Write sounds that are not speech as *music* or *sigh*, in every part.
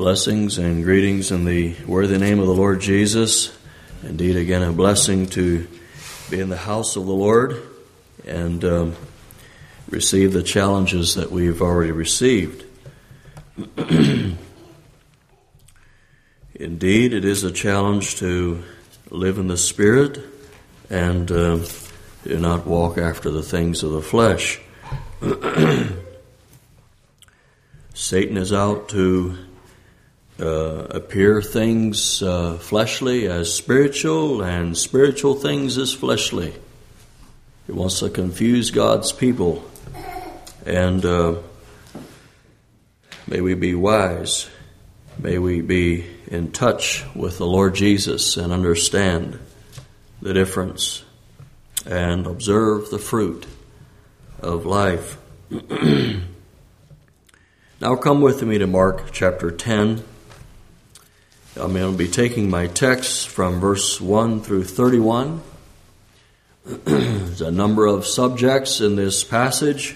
Blessings and greetings in the worthy name of the Lord Jesus. Indeed, again, a blessing to be in the house of the Lord and um, receive the challenges that we've already received. *clears throat* Indeed, it is a challenge to live in the Spirit and uh, do not walk after the things of the flesh. *clears throat* Satan is out to uh, appear things uh, fleshly as spiritual and spiritual things as fleshly. He wants to confuse God's people. And uh, may we be wise. May we be in touch with the Lord Jesus and understand the difference and observe the fruit of life. *clears throat* now come with me to Mark chapter 10. I'm going to be taking my text from verse 1 through 31. *clears throat* There's a number of subjects in this passage,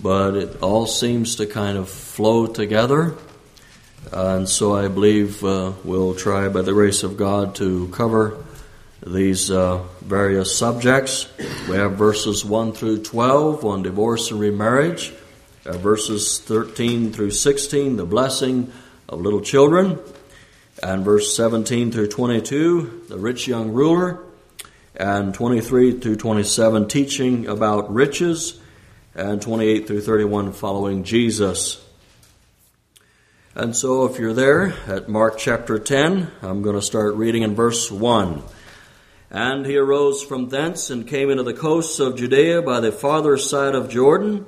but it all seems to kind of flow together. and so I believe uh, we'll try, by the grace of God, to cover these uh, various subjects. We have verses 1 through 12 on divorce and remarriage, verses 13 through 16, the blessing of little children and verse 17 through 22, the rich young ruler, and 23 through 27, teaching about riches, and 28 through 31, following Jesus. And so, if you're there at Mark chapter 10, I'm going to start reading in verse 1. And he arose from thence and came into the coasts of Judea by the farther side of Jordan.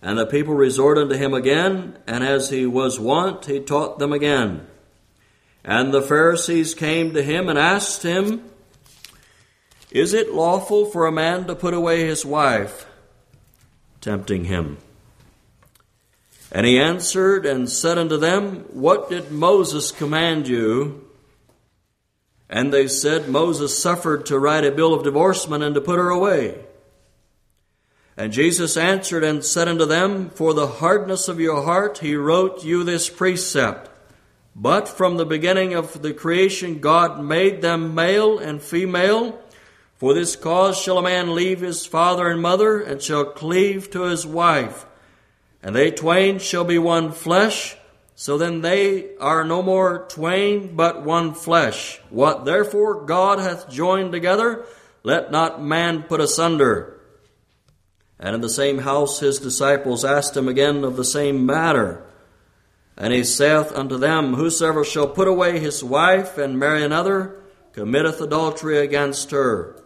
And the people resorted unto him again, and as he was wont, he taught them again. And the Pharisees came to him and asked him, Is it lawful for a man to put away his wife? Tempting him. And he answered and said unto them, What did Moses command you? And they said, Moses suffered to write a bill of divorcement and to put her away. And Jesus answered and said unto them, For the hardness of your heart he wrote you this precept. But from the beginning of the creation, God made them male and female. For this cause shall a man leave his father and mother, and shall cleave to his wife, and they twain shall be one flesh. So then they are no more twain, but one flesh. What therefore God hath joined together, let not man put asunder. And in the same house his disciples asked him again of the same matter. And he saith unto them, Whosoever shall put away his wife and marry another, committeth adultery against her.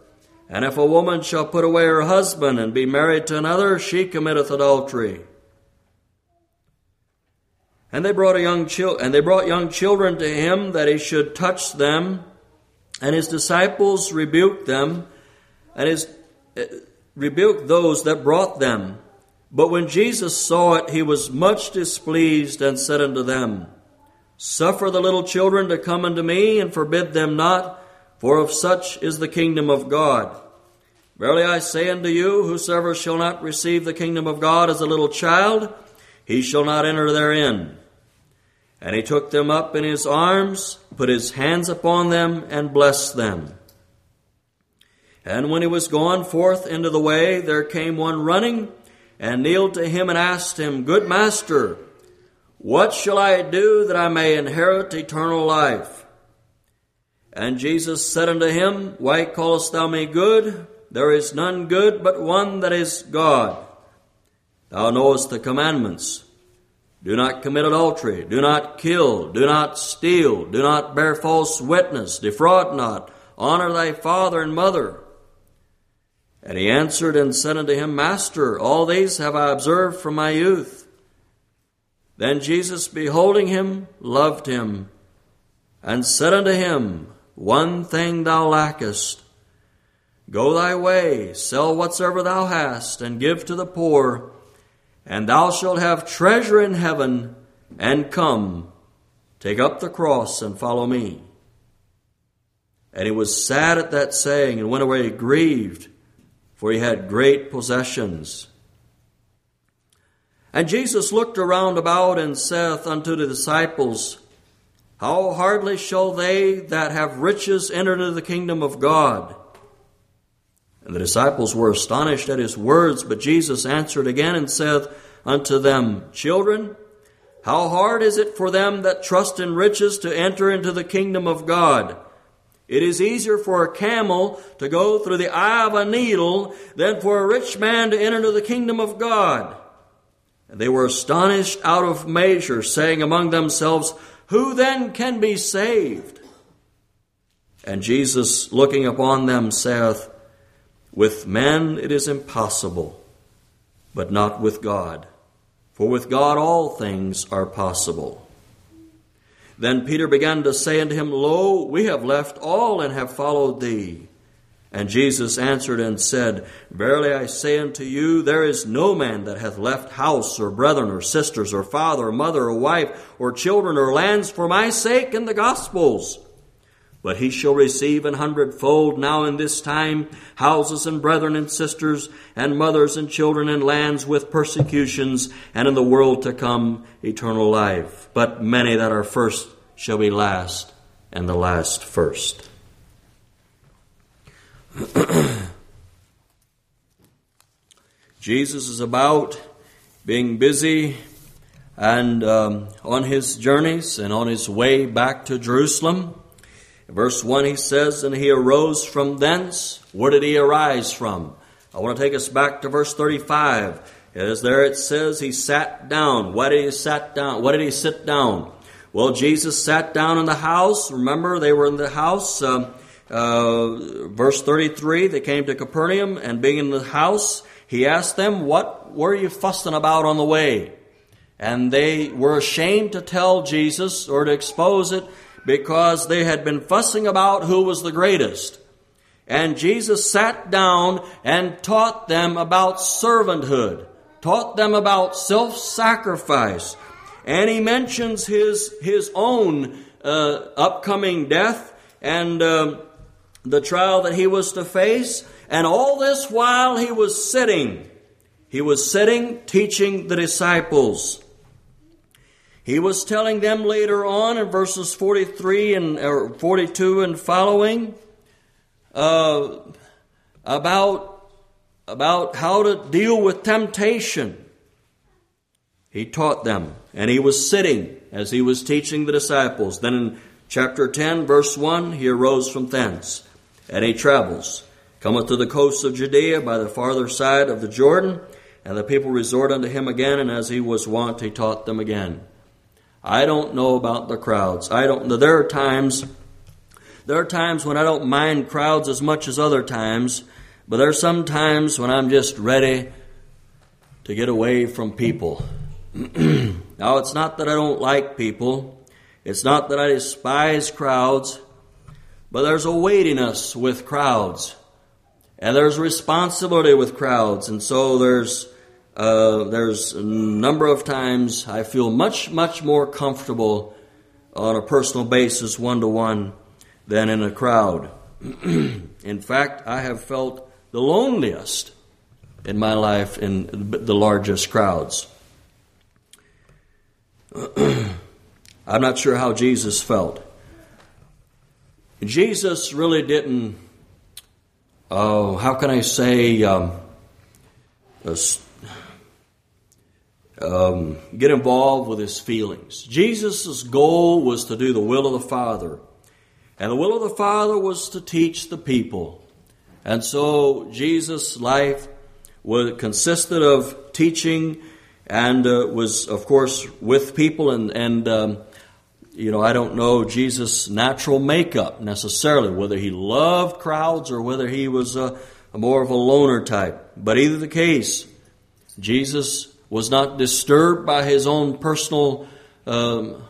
And if a woman shall put away her husband and be married to another, she committeth adultery. And they brought a young chil- and they brought young children to him that he should touch them. And his disciples rebuked them, and his uh, rebuked those that brought them. But when Jesus saw it, he was much displeased and said unto them, Suffer the little children to come unto me, and forbid them not, for of such is the kingdom of God. Verily I say unto you, whosoever shall not receive the kingdom of God as a little child, he shall not enter therein. And he took them up in his arms, put his hands upon them, and blessed them. And when he was gone forth into the way, there came one running, and kneeled to him and asked him, Good master, what shall I do that I may inherit eternal life? And Jesus said unto him, Why callest thou me good? There is none good but one that is God. Thou knowest the commandments. Do not commit adultery. Do not kill. Do not steal. Do not bear false witness. Defraud not. Honor thy father and mother. And he answered and said unto him, Master, all these have I observed from my youth. Then Jesus, beholding him, loved him, and said unto him, One thing thou lackest. Go thy way, sell whatsoever thou hast, and give to the poor, and thou shalt have treasure in heaven, and come, take up the cross, and follow me. And he was sad at that saying, and went away grieved for he had great possessions. And Jesus looked around about and saith unto the disciples, How hardly shall they that have riches enter into the kingdom of God? And the disciples were astonished at his words, but Jesus answered again and saith unto them, Children, how hard is it for them that trust in riches to enter into the kingdom of God? It is easier for a camel to go through the eye of a needle than for a rich man to enter into the kingdom of God. And they were astonished out of measure, saying among themselves, Who then can be saved? And Jesus, looking upon them, saith, With men it is impossible, but not with God. For with God all things are possible. Then Peter began to say unto him, Lo, we have left all and have followed thee. And Jesus answered and said, Verily I say unto you, there is no man that hath left house or brethren or sisters or father or mother or wife or children or lands for my sake in the Gospels. But he shall receive an hundredfold now in this time houses and brethren and sisters and mothers and children and lands with persecutions and in the world to come eternal life. But many that are first shall be last and the last first. *clears throat* Jesus is about being busy and um, on his journeys and on his way back to Jerusalem. Verse 1 he says, And he arose from thence. Where did he arise from? I want to take us back to verse 35. As there it says, he sat down. Why did he sat down? What did he sit down? Well, Jesus sat down in the house. Remember, they were in the house. Uh, uh, verse 33, they came to Capernaum, and being in the house, he asked them, What were you fussing about on the way? And they were ashamed to tell Jesus or to expose it because they had been fussing about who was the greatest. And Jesus sat down and taught them about servanthood, taught them about self sacrifice. And he mentions his, his own uh, upcoming death and. Uh, the trial that he was to face, and all this while he was sitting. He was sitting teaching the disciples. He was telling them later on in verses 43 and or 42 and following uh, about, about how to deal with temptation. He taught them, and he was sitting as he was teaching the disciples. Then in chapter 10, verse 1, he arose from thence and he travels, cometh to the coasts of Judea by the farther side of the Jordan, and the people resort unto him again, and as he was wont, he taught them again. I don't know about the crowds. I don't know. There are times, there are times when I don't mind crowds as much as other times, but there are some times when I'm just ready to get away from people. *clears throat* now, it's not that I don't like people. It's not that I despise crowds. But there's a weightiness with crowds, and there's responsibility with crowds, and so there's uh, there's a number of times I feel much much more comfortable on a personal basis, one to one, than in a crowd. *clears throat* in fact, I have felt the loneliest in my life in the largest crowds. *clears throat* I'm not sure how Jesus felt. Jesus really didn't, oh, how can I say, um, um, get involved with his feelings. Jesus' goal was to do the will of the Father. And the will of the Father was to teach the people. And so Jesus' life was, consisted of teaching and uh, was, of course, with people and, and um, you know, I don't know Jesus' natural makeup necessarily, whether he loved crowds or whether he was a, a more of a loner type. But either the case, Jesus was not disturbed by his own personal um,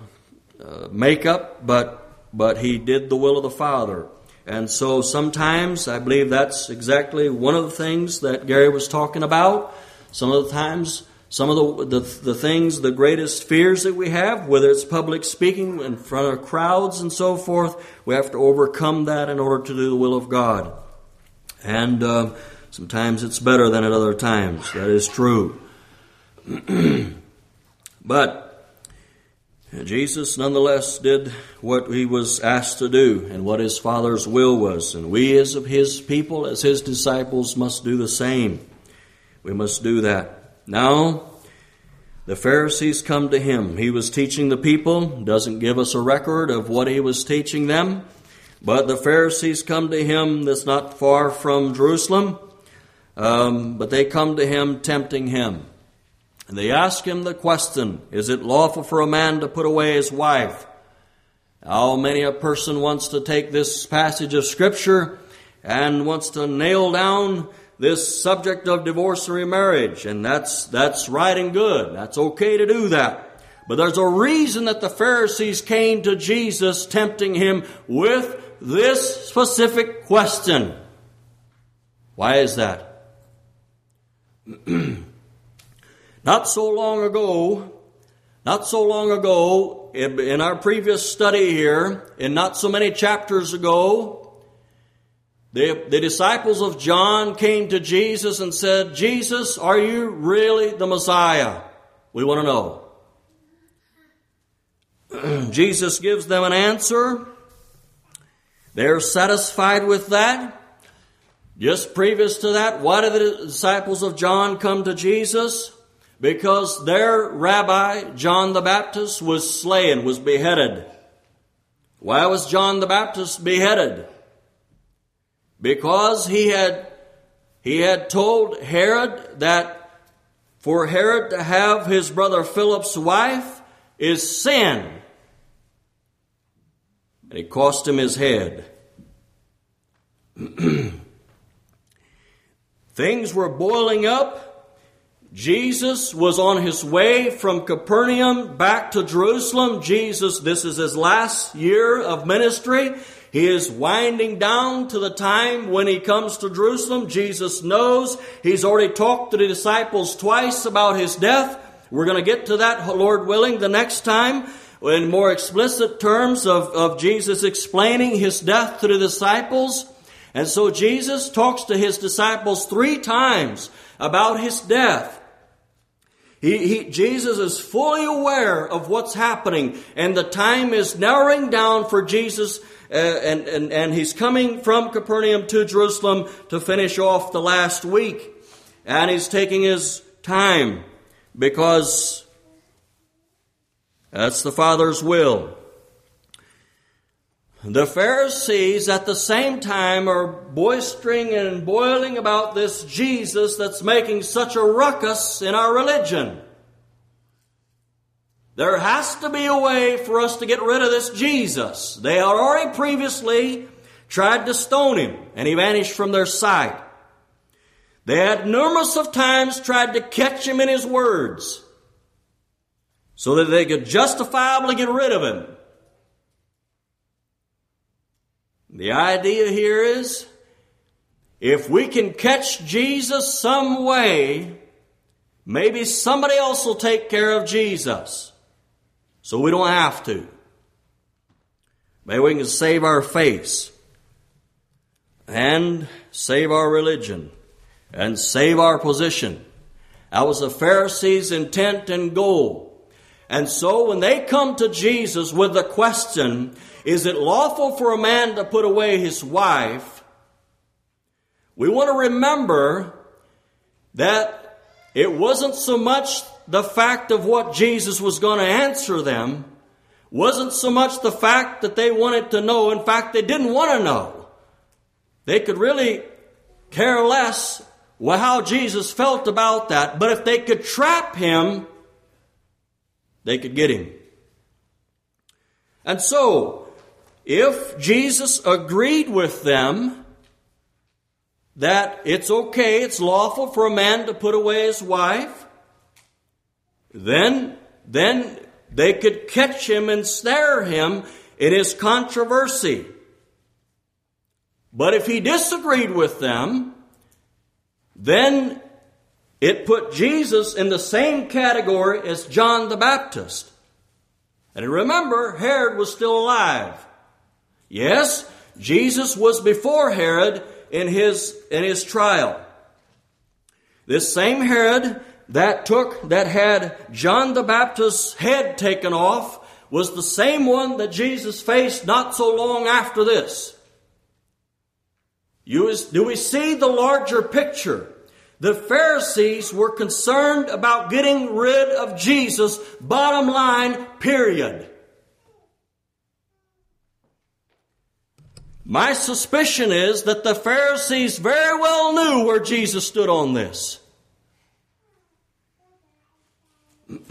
uh, makeup, but but he did the will of the Father. And so sometimes I believe that's exactly one of the things that Gary was talking about. Some of the times some of the, the, the, things, the greatest fears that we have, whether it's public speaking in front of crowds and so forth, we have to overcome that in order to do the will of God. And uh, sometimes it's better than at other times. That is true. *clears throat* but Jesus nonetheless did what he was asked to do and what his Father's will was. And we, as of his people, as his disciples, must do the same. We must do that. Now, the Pharisees come to him. He was teaching the people, doesn't give us a record of what he was teaching them. But the Pharisees come to him that's not far from Jerusalem, um, but they come to him tempting him. And they ask him the question Is it lawful for a man to put away his wife? How many a person wants to take this passage of Scripture and wants to nail down this subject of divorce and remarriage, and that's, that's right and good. That's okay to do that. But there's a reason that the Pharisees came to Jesus tempting him with this specific question. Why is that? *clears throat* Not so long ago, not so long ago, in our previous study here, and not so many chapters ago, the, the disciples of John came to Jesus and said, Jesus, are you really the Messiah? We want to know. *clears throat* Jesus gives them an answer. They're satisfied with that. Just previous to that, why did the disciples of John come to Jesus? Because their rabbi, John the Baptist, was slain, was beheaded. Why was John the Baptist beheaded? Because he had, he had told Herod that for Herod to have his brother Philip's wife is sin. And it cost him his head. *clears throat* Things were boiling up Jesus was on his way from Capernaum back to Jerusalem. Jesus, this is his last year of ministry. He is winding down to the time when he comes to Jerusalem. Jesus knows he's already talked to the disciples twice about his death. We're going to get to that, Lord willing, the next time in more explicit terms of, of Jesus explaining his death to the disciples. And so Jesus talks to his disciples three times about his death. He, he, Jesus is fully aware of what's happening, and the time is narrowing down for Jesus, uh, and, and, and he's coming from Capernaum to Jerusalem to finish off the last week. And he's taking his time because that's the Father's will. The Pharisees at the same time are boistering and boiling about this Jesus that's making such a ruckus in our religion. There has to be a way for us to get rid of this Jesus. They had already previously tried to stone him and he vanished from their sight. They had numerous of times tried to catch him in his words so that they could justifiably get rid of him. The idea here is if we can catch Jesus some way, maybe somebody else will take care of Jesus. So we don't have to. Maybe we can save our face and save our religion and save our position. That was the Pharisees' intent and goal. And so when they come to Jesus with the question, is it lawful for a man to put away his wife? We want to remember that it wasn't so much the fact of what Jesus was going to answer them, wasn't so much the fact that they wanted to know. In fact, they didn't want to know. They could really care less how Jesus felt about that. But if they could trap him, they could get him. And so, if Jesus agreed with them that it's okay, it's lawful for a man to put away his wife, then, then they could catch him and snare him in his controversy. But if he disagreed with them, then it put Jesus in the same category as John the Baptist. And remember, Herod was still alive. Yes, Jesus was before Herod in his, in his trial. This same Herod that took, that had John the Baptist's head taken off was the same one that Jesus faced not so long after this. You, do we see the larger picture? The Pharisees were concerned about getting rid of Jesus, bottom line, period. My suspicion is that the Pharisees very well knew where Jesus stood on this. *clears throat*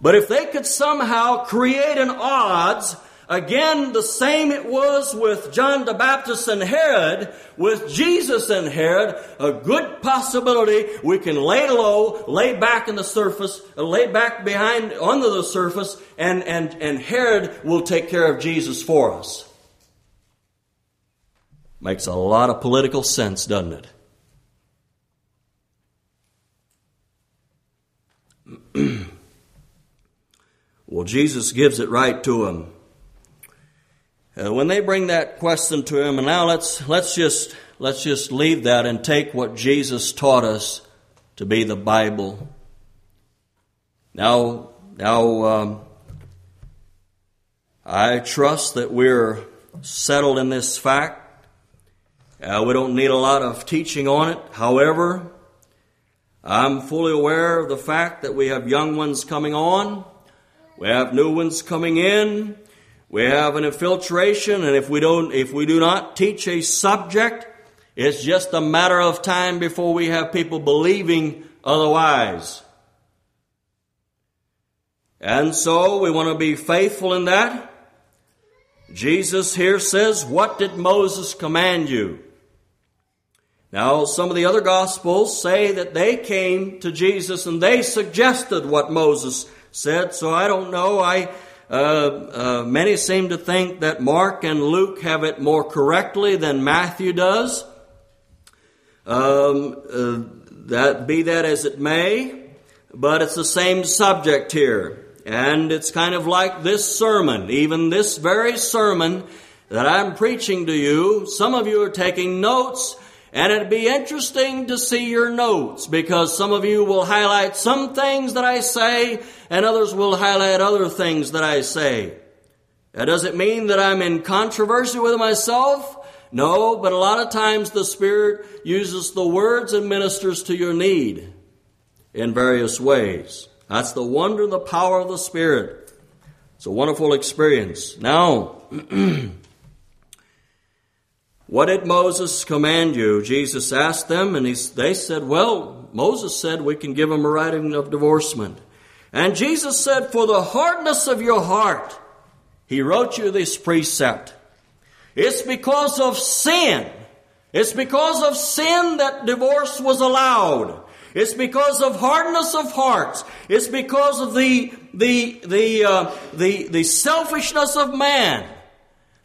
but if they could somehow create an odds Again, the same it was with John the Baptist and Herod, with Jesus and Herod, a good possibility we can lay low, lay back in the surface, uh, lay back behind, under the surface, and, and, and Herod will take care of Jesus for us. Makes a lot of political sense, doesn't it? *clears throat* well, Jesus gives it right to him. Uh, when they bring that question to him, and now let's let's just let's just leave that and take what Jesus taught us to be the Bible. Now, now, um, I trust that we're settled in this fact. Uh, we don't need a lot of teaching on it. However, I'm fully aware of the fact that we have young ones coming on. We have new ones coming in. We have an infiltration, and if we don't, if we do not teach a subject, it's just a matter of time before we have people believing otherwise. And so we want to be faithful in that. Jesus here says, What did Moses command you? Now, some of the other Gospels say that they came to Jesus and they suggested what Moses said, so I don't know. I, uh, uh, many seem to think that Mark and Luke have it more correctly than Matthew does. Um, uh, that be that as it may, but it's the same subject here. And it's kind of like this sermon, even this very sermon that I'm preaching to you. Some of you are taking notes and it'd be interesting to see your notes because some of you will highlight some things that I say and others will highlight other things that I say. That doesn't mean that I'm in controversy with myself. No, but a lot of times the Spirit uses the words and ministers to your need in various ways. That's the wonder and the power of the Spirit. It's a wonderful experience. Now, *clears throat* What did Moses command you? Jesus asked them, and he, they said, Well, Moses said we can give him a writing of divorcement. And Jesus said, For the hardness of your heart, he wrote you this precept. It's because of sin. It's because of sin that divorce was allowed. It's because of hardness of hearts. It's because of the, the, the, uh, the, the selfishness of man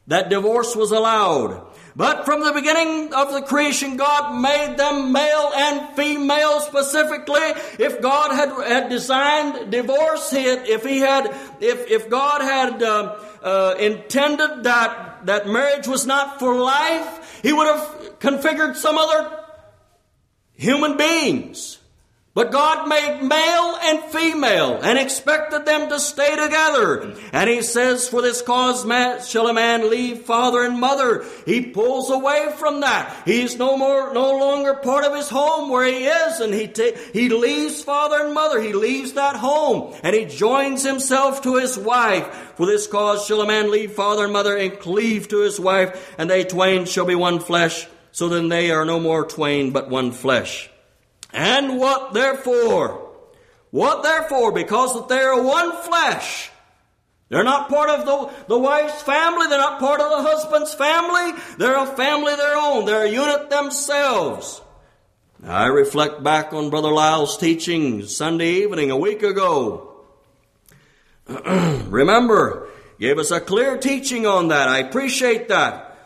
that divorce was allowed. But from the beginning of the creation, God made them male and female specifically. If God had, had designed divorce, if He had, if, if God had uh, uh, intended that, that marriage was not for life, He would have configured some other human beings. But God made male and female and expected them to stay together. And He says, For this cause shall a man leave father and mother. He pulls away from that. He's no more, no longer part of his home where he is, and he he leaves father and mother. He leaves that home, and he joins himself to his wife. For this cause shall a man leave father and mother and cleave to his wife, and they twain shall be one flesh. So then they are no more twain, but one flesh. And what therefore? What therefore? Because that they are one flesh. They're not part of the, the wife's family. They're not part of the husband's family. They're a family their own. They're a unit themselves. I reflect back on Brother Lyle's teaching Sunday evening a week ago. *clears throat* Remember, gave us a clear teaching on that. I appreciate that.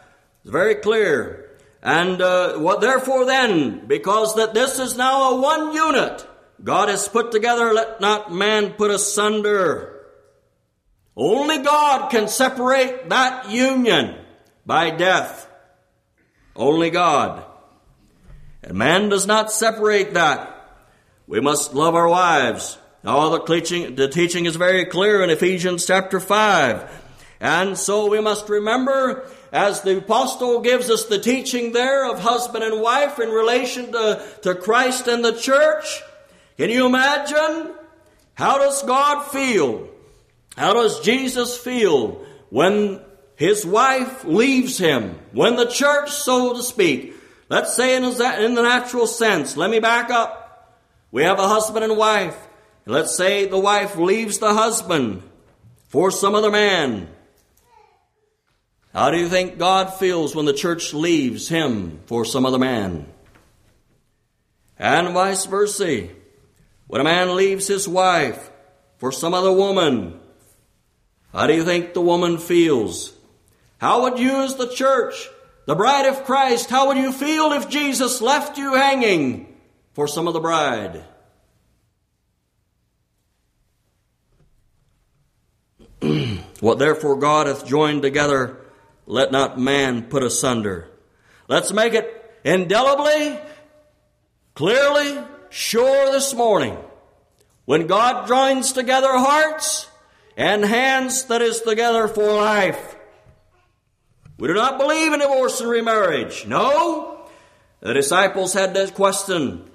It's very clear. And uh, what therefore then, because that this is now a one unit, God has put together, let not man put asunder. Only God can separate that union by death. Only God. And man does not separate that. We must love our wives. All the teaching, the teaching is very clear in Ephesians chapter 5. And so we must remember, as the apostle gives us the teaching there of husband and wife in relation to, to Christ and the church, can you imagine? How does God feel? How does Jesus feel when his wife leaves him? When the church, so to speak, let's say in the natural sense, let me back up. We have a husband and wife. Let's say the wife leaves the husband for some other man. How do you think God feels when the church leaves him for some other man? And vice versa. When a man leaves his wife for some other woman, how do you think the woman feels? How would you, as the church, the bride of Christ, how would you feel if Jesus left you hanging for some other bride? *clears throat* what therefore God hath joined together, let not man put asunder. Let's make it indelibly, clearly, sure this morning. When God joins together hearts and hands that is together for life. We do not believe in divorce and remarriage. No. The disciples had this question.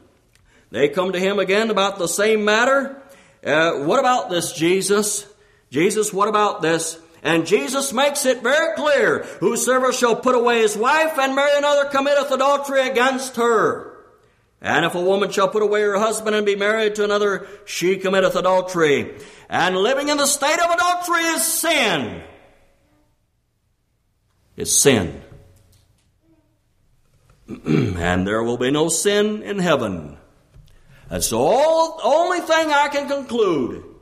They come to him again about the same matter. Uh, what about this, Jesus? Jesus, what about this? And Jesus makes it very clear, whosoever shall put away his wife and marry another committeth adultery against her. And if a woman shall put away her husband and be married to another, she committeth adultery. And living in the state of adultery is sin. Is sin. *clears throat* and there will be no sin in heaven. That's the only thing I can conclude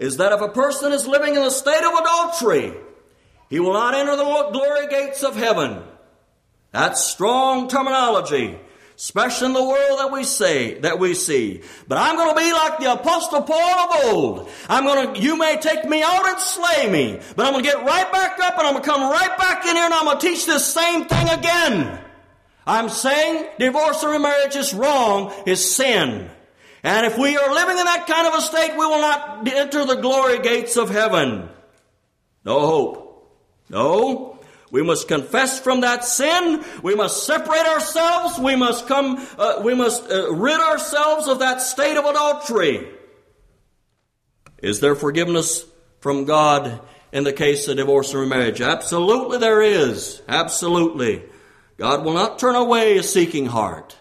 is that if a person is living in the state of adultery, he will not enter the glory gates of heaven. That's strong terminology, especially in the world that we say, that we see. But I'm going to be like the apostle Paul of old. I'm going to, you may take me out and slay me, but I'm going to get right back up and I'm going to come right back in here and I'm going to teach this same thing again. I'm saying divorce or remarriage is wrong, is sin. And if we are living in that kind of a state, we will not enter the glory gates of heaven. No hope. No. We must confess from that sin. We must separate ourselves. We must come, uh, we must uh, rid ourselves of that state of adultery. Is there forgiveness from God in the case of divorce or remarriage? Absolutely there is. Absolutely. God will not turn away a seeking heart.